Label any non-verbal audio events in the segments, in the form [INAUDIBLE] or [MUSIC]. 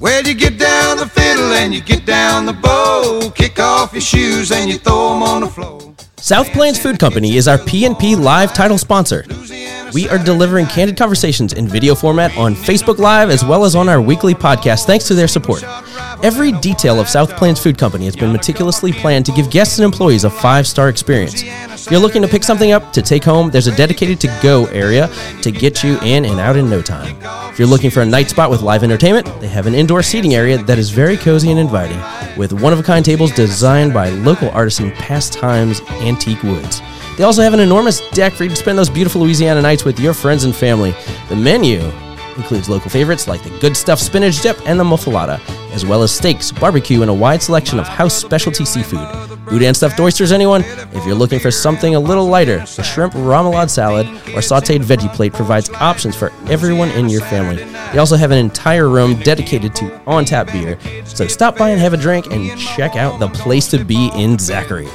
Well, you get down the fiddle and you get down the bow. Kick off your shoes and you throw 'em on the floor. South Plains Food Company is our P&P Live title sponsor. We are delivering candid conversations in video format on Facebook Live as well as on our weekly podcast thanks to their support. Every detail of South Plains Food Company has been meticulously planned to give guests and employees a five-star experience. If you're looking to pick something up to take home, there's a dedicated to-go area to get you in and out in no time. If you're looking for a night spot with live entertainment, they have an indoor seating area that is very cozy and inviting with one-of-a-kind tables designed by local artisan Pastimes Antique Woods. They also have an enormous deck for you to spend those beautiful Louisiana nights with your friends and family. The menu includes local favorites like the Good Stuff spinach dip and the muffuletta, as well as steaks, barbecue, and a wide selection of house specialty seafood. Boudin stuffed oysters, anyone? If you're looking for something a little lighter, the shrimp remoulade salad or sauteed veggie plate provides options for everyone in your family. They also have an entire room dedicated to on tap beer, so stop by and have a drink and check out the place to be in Zachary.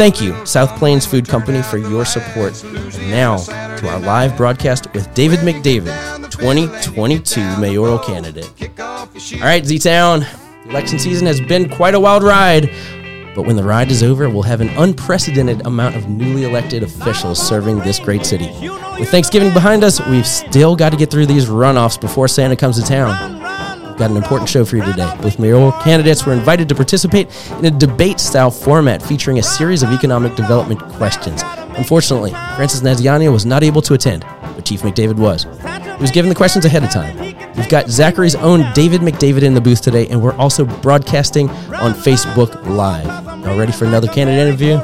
Thank you, South Plains Food Company, for your support. And now to our live broadcast with David McDavid, 2022 mayoral candidate. All right, Z Town, election season has been quite a wild ride. But when the ride is over, we'll have an unprecedented amount of newly elected officials serving this great city. With Thanksgiving behind us, we've still got to get through these runoffs before Santa comes to town got an important show for you today. Both mayoral candidates were invited to participate in a debate style format featuring a series of economic development questions. Unfortunately, Francis Nezianya was not able to attend, but Chief McDavid was. He was given the questions ahead of time. We've got Zachary's own David McDavid in the booth today, and we're also broadcasting on Facebook Live. Y'all ready for another candidate interview?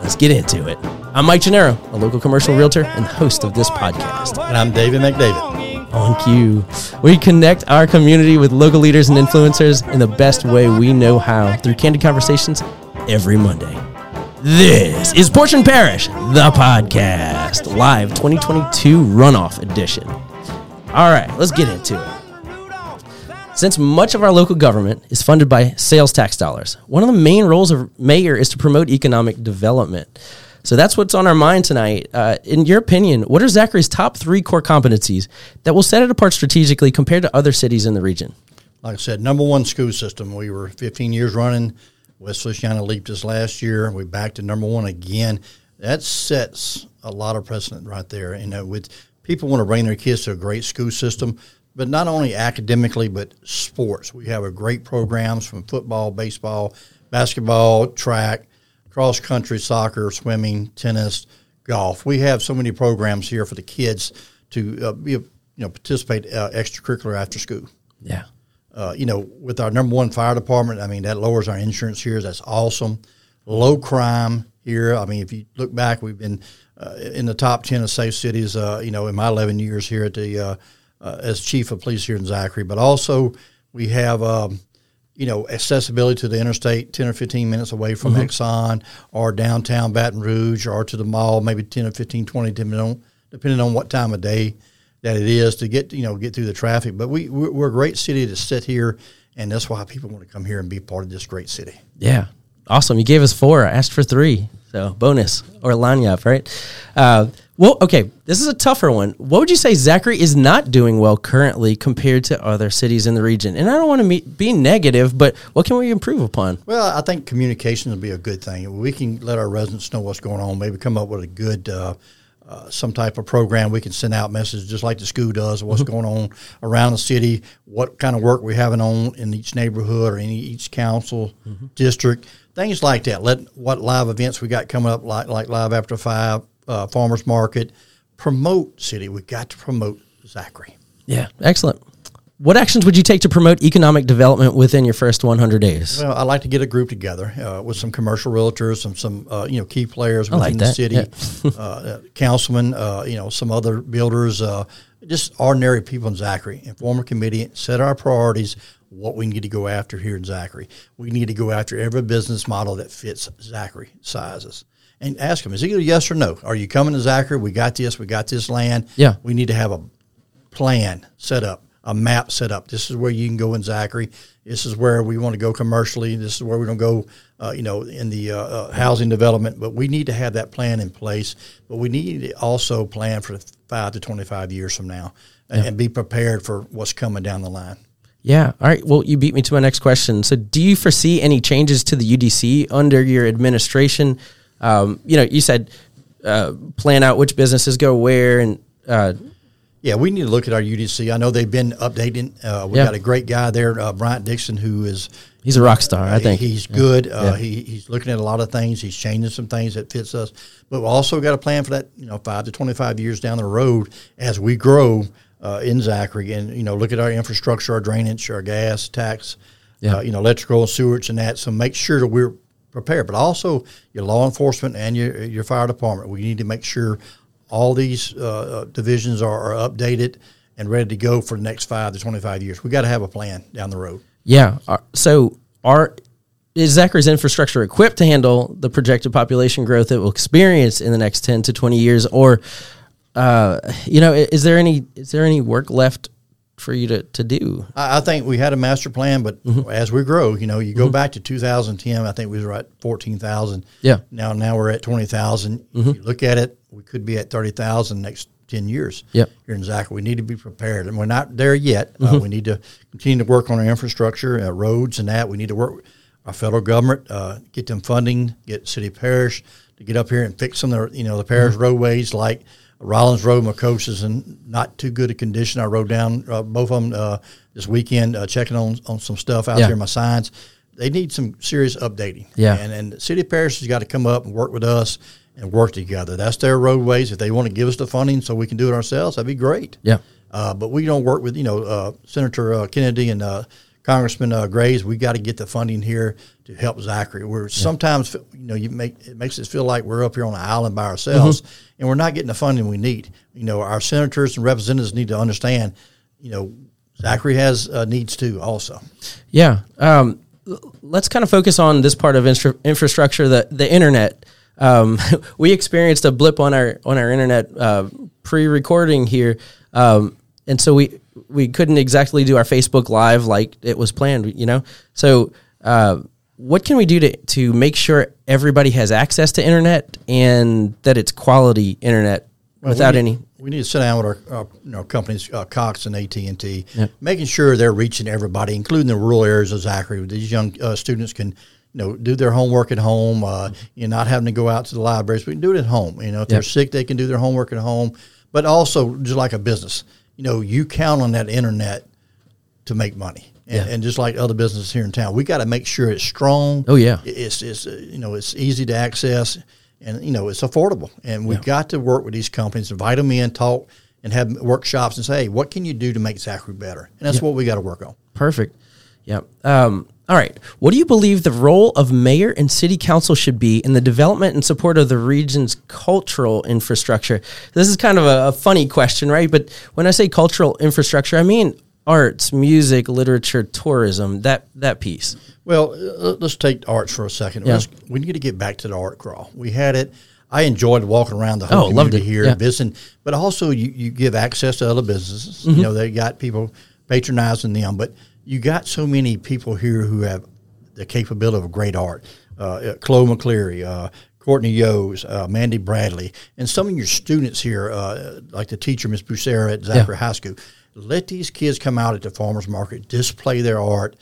Let's get into it. I'm Mike Gennaro, a local commercial realtor and host of this podcast. And I'm David McDavid. On cue. We connect our community with local leaders and influencers in the best way we know how through candid conversations every Monday. This is Porch and Parish, the podcast, live 2022 runoff edition. All right, let's get into it. Since much of our local government is funded by sales tax dollars, one of the main roles of mayor is to promote economic development. So that's what's on our mind tonight. Uh, in your opinion, what are Zachary's top three core competencies that will set it apart strategically compared to other cities in the region? Like I said, number one school system. We were 15 years running. West Feliciana leaped us last year. We back to number one again. That sets a lot of precedent right there. You know, with people want to bring their kids to a great school system, but not only academically, but sports. We have a great programs from football, baseball, basketball, track cross country, soccer, swimming, tennis, golf. We have so many programs here for the kids to uh, be, you know, participate uh, extracurricular after school. Yeah. Uh, you know, with our number one fire department, I mean, that lowers our insurance here. That's awesome. Low crime here. I mean, if you look back, we've been uh, in the top 10 of safe cities, uh, you know, in my 11 years here at the, uh, as chief of police here in Zachary. But also, we have, um, you know, accessibility to the interstate 10 or 15 minutes away from mm-hmm. Exxon or downtown Baton Rouge or to the mall, maybe 10 or 15, 20, depending on, depending on what time of day that it is to get, you know, get through the traffic. But we, we're a great city to sit here, and that's why people want to come here and be part of this great city. Yeah. Awesome. You gave us four. I asked for three. So bonus or line up, right? Uh, well, okay, this is a tougher one. What would you say Zachary is not doing well currently compared to other cities in the region? And I don't want to be, be negative, but what can we improve upon? Well, I think communication would be a good thing. We can let our residents know what's going on. Maybe come up with a good. Uh, uh, some type of program we can send out messages just like the school does what's mm-hmm. going on around the city what kind of work we're having on in each neighborhood or in each council mm-hmm. district things like that let what live events we got coming up like like live after five uh, farmers market. Promote city. We got to promote Zachary. Yeah, excellent. What actions would you take to promote economic development within your first 100 days? Well, I like to get a group together uh, with some commercial realtors, some some uh, you know key players within like the city, yeah. Uh, uh, councilmen, uh, you know some other builders, just ordinary people in Zachary. And form a committee, set our priorities, what we need to go after here in Zachary. We need to go after every business model that fits Zachary sizes and ask them, is it either yes or no? Are you coming to Zachary? We got this. We got this land. Yeah. We need to have a plan set up, a map set up. This is where you can go in Zachary. This is where we want to go commercially. This is where we don't go, uh, you know, in the uh, uh, housing development. But we need to have that plan in place. But we need to also plan for five to 25 years from now and, yeah. and be prepared for what's coming down the line. Yeah. All right. Well, you beat me to my next question. So, do you foresee any changes to the UDC under your administration? Um, you know, you said uh, plan out which businesses go where, and uh, Yeah, we need to look at our UDC. I know they've been updating. Uh, we Yeah. got a great guy there, uh, Bryant Dixon, who is he's a rock star. I think he's good. Uh, Yeah. he, he's looking at a lot of things. He's changing some things that fits us. But we also got a plan for that. You know, five to twenty five years down the road as we grow uh, in Zachary, and you know, look at our infrastructure, our drainage, our gas tax, Yeah. uh, you know, electrical and sewage and that. So make sure that we're prepared. But also your law enforcement and your your fire department. We need to make sure all these uh, uh, divisions are, are updated and ready to go for the next five to twenty five years. We got to have a plan down the road. Yeah. Uh, So, are is Zachary's infrastructure equipped to handle the projected population growth it will experience in the next ten to twenty years, or uh, you know, is there any is there any work left for you to to do? I, I think we had a master plan, but Mm-hmm. as we grow, you know, you go back to 2010, I think we were at 14,000. Yeah. Mm-hmm. Now, now we're at 20,000. If you look at it, we could be at 30,000 next 10 years. Yep. Here in Zachary, we need to be prepared, and we're not there yet. Mm-hmm. Uh, we need to continue to work on our infrastructure, uh, roads, and that. We need to work with our federal government, uh, get them funding, get city parish to get up here and fix some of the, you know, the parish Mm-hmm. roadways like Rollins Road, Macosa is in not too good a condition. I rode down uh, both of them uh, this weekend, uh, checking on, on some stuff out Yeah. there, my signs. They need some serious updating. Yeah. And, and the city parish has got to come up and work with us and work together. That's their roadways. If they want to give us the funding so we can do it ourselves, that'd be great. Yeah. Uh, but we don't work with, you know, uh, Senator uh, Kennedy and uh, Congressman uh, Graves. We got to get the funding here to help Zachary. We're sometimes, you know, you make it makes us feel like we're up here on an island by ourselves, and we're not getting the funding we need. You know, our senators and representatives need to understand. You know, Zachary has uh, needs too, also. Yeah. Um, let's kind of focus on this part of infra- infrastructure, the the internet. Um, [LAUGHS] we experienced a blip on our on our internet uh, pre-recording here, um, and so we we couldn't exactly do our Facebook live like it was planned. You know, so. Uh, what can we do to, to make sure everybody has access to internet and that it's quality internet without we any need, We need to sit down with our, uh, you know, companies, uh, Cox and AT and T, Yep. making sure they're reaching everybody, including the rural areas of Zachary. These young uh, students can, you know, do their homework at home. Uh, you know, not having to go out to the libraries. We can do it at home. You know, if they're sick, they can do their homework at home. But also, just like a business, you know, you count on that internet to make money. And, Yeah. and just like other businesses here in town, we got to make sure it's strong. Oh, yeah. it's it's uh, you know it's easy to access, and you know it's affordable. And we've got to work with these companies, invite them in, talk, and have workshops, and say, hey, what can you do to make Zachary better? And that's what we got to work on. Perfect. Yeah. Um, all right. What do you believe the role of mayor and city council should be in the development and support of the region's cultural infrastructure? This is kind of a, a funny question, right? But when I say cultural infrastructure, I mean arts, music, literature, tourism, that that piece. Well, uh, let's take arts for a second. Yeah. We need to get back to the art crawl. We had it. I enjoyed walking around the whole Oh, loved community it. here, Yeah. visiting. But also, you, you give access to other businesses. Mm-hmm. You know, they got people patronizing them, but you got so many people here who have the capability of great art. Uh, Chloe McCleary, uh, Courtney Yos, uh, Mandy Bradley, and some of your students here, uh, like the teacher, Miss Bucera at Zachary High School. Let these kids come out at the farmers market, display their art,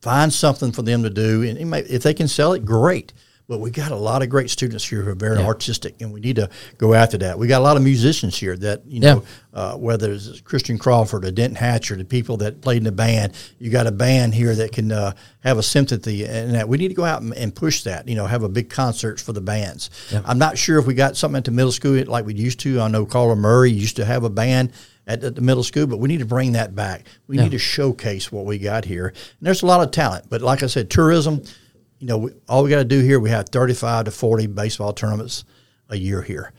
find something for them to do, and may, if they can sell it, great. But we got a lot of great students here who are very artistic, and we need to go after that. We got a lot of musicians here that you know, uh, whether it's Christian Crawford or Denton Hatcher, the people that played in the band. You got a band here that can uh, have a sympathy, and that we need to go out and, and push that. You know, have a big concerts for the bands. I'm not sure if we got something at the middle school like we used to. I know Carla Murray used to have a band at, the middle school, but we need to bring that back. We need to showcase what we got here. And there's a lot of talent, but like I said, tourism. You know, we, all we got to do here, we have 35 to 40 baseball tournaments a year here.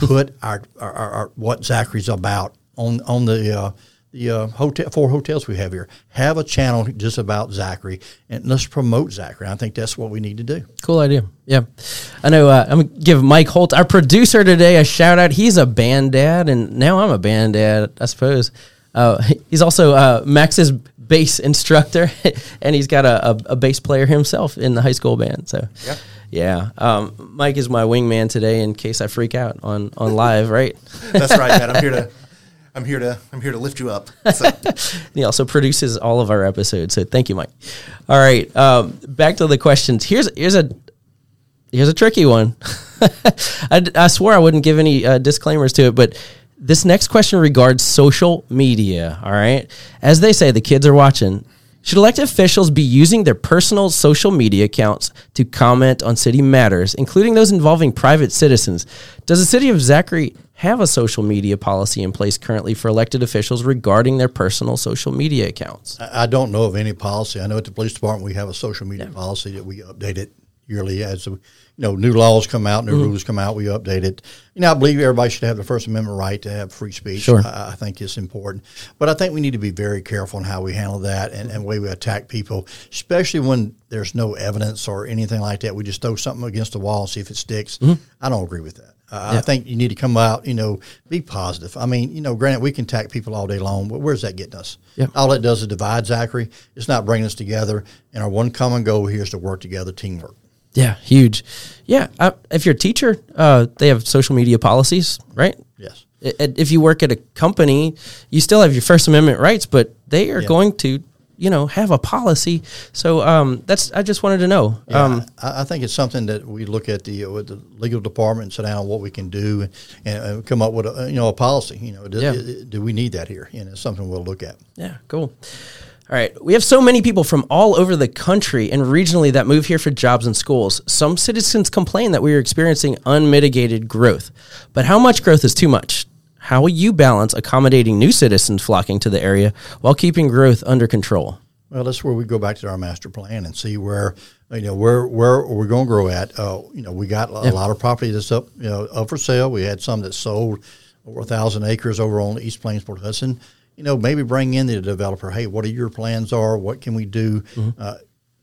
Put our, our, our, what Zachary's about on on the uh, the uh, hotel four hotels we have here. Have a channel just about Zachary, and let's promote Zachary. I think that's what we need to do. Cool idea. Yeah. I know uh, I'm to give Mike Holt, our producer today, a shout out. He's a band dad, and now I'm a band dad, I suppose. Uh, he's also uh, Max's bass instructor, [LAUGHS] and he's got a, a, a bass player himself in the high school band. So, yeah. Um, Mike is my wingman today in case I freak out on, on live, right? [LAUGHS] That's right, man. I'm here to [LAUGHS] I'm here to I'm here to lift you up. So, He also produces all of our episodes. So thank you, Mike. All right, um, back to the questions. Here's here's a here's a tricky one. I, I swore I wouldn't give any uh, disclaimers to it, but this next question regards social media. All right, as they say, the kids are watching. Should elected officials be using their personal social media accounts to comment on city matters, including those involving private citizens? Does the city of Zachary have a social media policy in place currently for elected officials regarding their personal social media accounts? I don't know of any policy. I know at the police department we have a social media policy that we update it yearly as you know new laws come out, new Mm-hmm. rules come out. We update it. You know, I believe everybody should have the First Amendment right to have free speech. Sure. I, I think it's important, but I think we need to be very careful in how we handle that and, and the way we attack people, especially when there's no evidence or anything like that. We just throw something against the wall and see if it sticks. Mm-hmm. I don't agree with that. Uh, I think you need to come out, you know, be positive. I mean, you know, granted, we can attack people all day long, but where's that getting us? Yeah. All it does is divide Zachary. It's not bringing us together. And our one common goal here is to work together, teamwork. Yeah, huge. Yeah, uh, if you're a teacher, uh, they have social media policies, right? Yes. If you work at a company, you still have your First Amendment rights, but they are Yeah. going to, you know, have a policy. So um, that's I just wanted to know. Yeah, Um, I, I think it's something that we look at the with the legal department and sit down what we can do and, and come up with a you know a policy. You know, do, Yeah. do we need that here? And it's something we'll look at. Yeah, cool. All right. We have so many people from all over the country and regionally that move here for jobs and schools. Some citizens complain that we are experiencing unmitigated growth. But how much growth is too much? How will you balance accommodating new citizens flocking to the area while keeping growth under control? Well, that's where we go back to our master plan and see where you know where where we're going to grow at. Uh, you know, we got a lot of property that's up you know up for sale. We had some that sold over a thousand acres over on East Plains Port Hudson. You know, maybe bring in the developer. Hey, what are your plans? Are what can we do? Uh,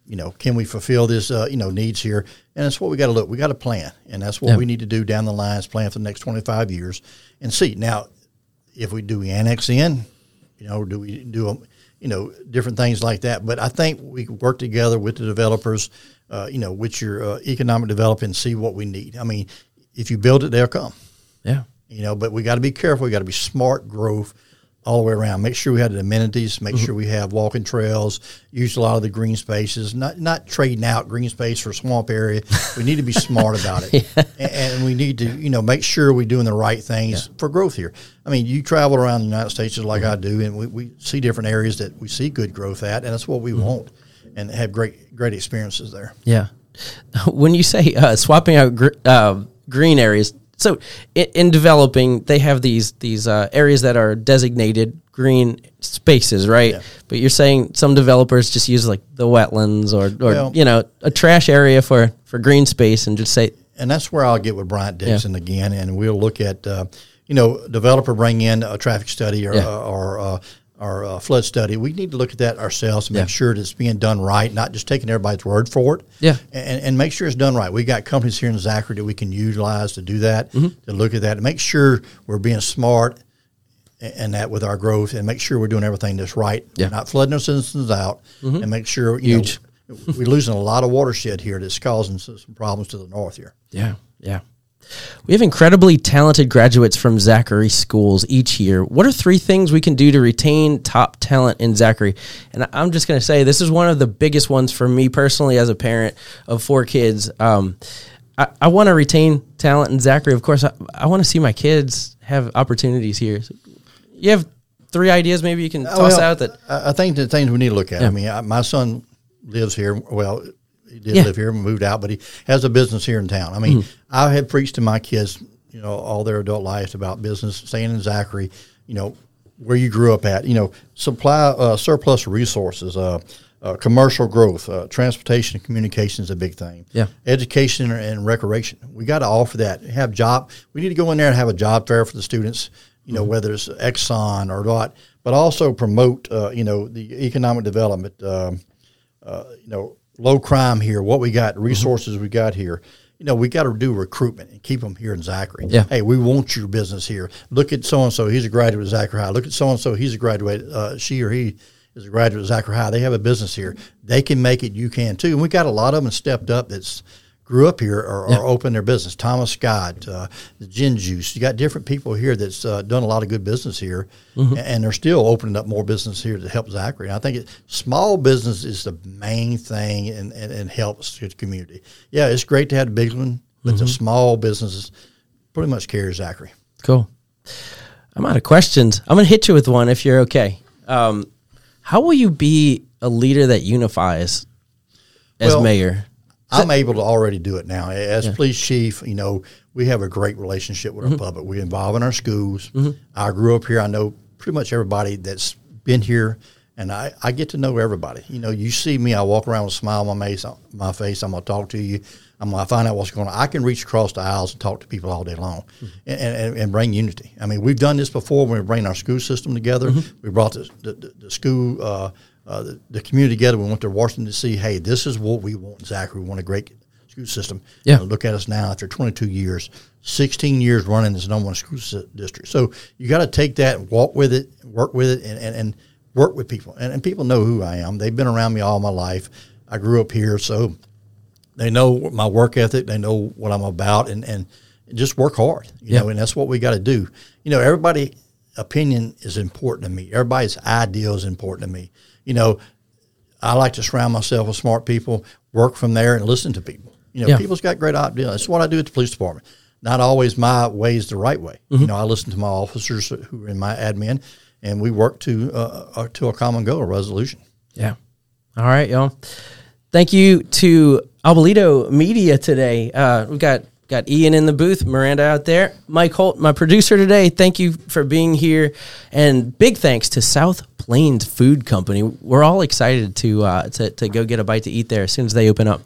you know, can we fulfill this? Uh, you know, needs here, and that's what we got to look. We got to plan, and that's what Yeah. we need to do down the line. Is plan for the next twenty five years, and see now if we do we annex in, you know, do we do a, you know different things like that. But I think we can work together with the developers, uh, you know, with your uh, economic development, and see what we need. I mean, if you build it, they'll come. Yeah. You know, but we got to be careful. We got to be smart growth all the way around. Make sure we have the amenities. Make sure we have walking trails. Use a lot of the green spaces. Not not trading out green space for swamp area. We need to be smart about it, [LAUGHS] and, and we need to you know make sure we're doing the right things for growth here. I mean, you travel around the United States just like I do, and we, we see different areas that we see good growth at, and that's what we want, and have great great experiences there. Yeah. [LAUGHS] When you say uh, swapping out gr- uh, green areas, so in, in developing, they have these these uh, areas that are designated green spaces, right? Yeah. But you're saying some developers just use like the wetlands or, or Well- you know a trash area for for green space and just say and that's where I'll get with Bryant Dixon again, and we'll look at uh, you know developer bring in a traffic study or Yeah. uh, or uh, or uh, flood study. We need to look at that ourselves and Yeah. make sure that it's being done right, not just taking everybody's word for it. Yeah. and, and make sure it's done right. We got companies here in Zachary that we can utilize to do that, Mm-hmm. to look at that, and make sure we're being smart and that with our growth, and make sure we're doing everything that's right. Yeah. Mm-hmm. We're not flooding our citizens out, and make sure you Huge. Know, we're losing a lot of watershed here that's causing some problems to the north here. Yeah, yeah. We have incredibly talented graduates from Zachary schools each year. What are three things we can do to retain top talent in Zachary? And I'm just going to say this is one of the biggest ones for me personally as a parent of four kids. Um, I, I want to retain talent in Zachary. Of course, I, I want to see my kids have opportunities here. So you have three ideas maybe you can toss Well, out that I I think the things we need to look at. Yeah. I mean, I, my son lives here. Well, he did Yeah. live here, moved out, but he has a business here in town. I mean, Mm-hmm. I have preached to my kids, you know, all their adult lives about business, staying in Zachary, you know, where you grew up at, you know, supply uh, surplus resources, uh, uh, commercial growth, uh, transportation and communication is a big thing. Yeah. Education and recreation. We got to offer that. Have job. We need to go in there and have a job fair for the students. You know, whether it's Exxon or not, but also promote. Uh, you know, the economic development. Um, uh, you know, low crime here. What we got, resources we got here. You know, we got to do recruitment and keep them here in Zachary. Yeah. Hey, we want your business here. Look at so and so. He's a graduate of Zachary High. Look at so and so. He's a graduate. Uh, she or he is a graduate of Zachary High. They have a business here. They can make it. You can too. And we got a lot of them stepped up. That's grew up here or, or opened their business. Thomas Scott, uh, the Gin Juice. You got different people here that's uh, done a lot of good business here, Mm-hmm. and they're still opening up more business here to help Zachary. And I think it, small business is the main thing and, and, and helps the community. Yeah, it's great to have the big one, but Mm-hmm. the small businesses pretty much carry Zachary. Cool. I'm out of questions. I'm going to hit you with one if you're okay. Um, how will you be a leader that unifies as Well, mayor? I'm able to already do it now. As police chief, you know, we have a great relationship with our mm-hmm. public. We involve in our schools. Mm-hmm. I grew up here. I know pretty much everybody that's been here, and I, I get to know everybody. You know, you see me, I walk around with a smile on my face. My face. I'm gonna talk to you. I'm gonna find out what's going on. I can reach across the aisles and talk to people all day long, mm-hmm. and, and, and bring unity. I mean, we've done this before when we bring our school system together. We brought the, the, the, the school. Uh, uh, the, the community together. We went to Washington to see, hey, this is what we want, Zachary. We want a great school system. Yeah. You know, look at us now after 22 years, 16 years running this number one school district. So you got to take that, and walk with it, work with it, and, and, and work with people. And, and people know who I am. They've been around me all my life. I grew up here, so they know my work ethic. They know what I'm about, and and just work hard. You Yeah. know, and that's what we got to do. You know, everybody opinion is important to me. Everybody's ideal is important to me. You know, I like to surround myself with smart people, work from there, and listen to people. You know, Yeah. people's got great ideas. That's what I do at the police department. Not always my way is the right way. You know, I listen to my officers who are in my admin, and we work to uh, uh, to a common goal, a resolution. Yeah. All right, y'all. Thank you to Albolito Media today. Uh, we got got Ian in the booth, Miranda out there, Mike Holt, my producer today. Thank you for being here, and big thanks to South Plains Food Company. We're all excited to uh, to to go get a bite to eat there as soon as they open up.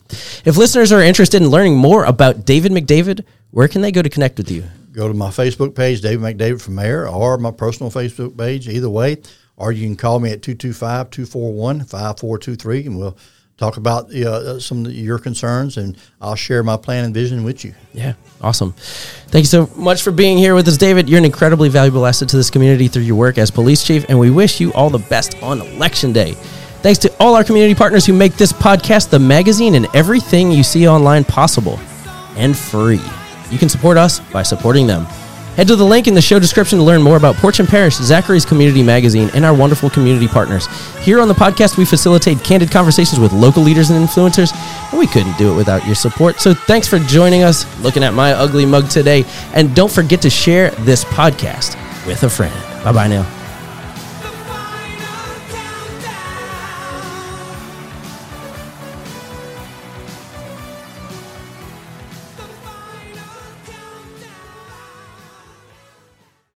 If listeners are interested in learning more about David McDavid, where can they go to connect with you? go to my Facebook page, David McDavid from Mayor, or my personal Facebook page, either way. Or you can call me at 225 241 5423 and we'll talk about uh, some of your concerns and I'll share my plan and vision with you. Yeah, awesome. Thank you so much for being here with us, David. You're an incredibly valuable asset to this community through your work as police chief, and we wish you all the best on election day. Thanks to all our community partners who make this podcast, the magazine, and everything you see online possible and free. You can support us by supporting them. Head to the link in the show description to learn more about Porch and Parish, Zachary's Community Magazine, and our wonderful community partners. Here on the podcast, we facilitate candid conversations with local leaders and influencers, and we couldn't do it without your support. So thanks for joining us, looking at my ugly mug today, and don't forget to share this podcast with a friend. Bye bye now.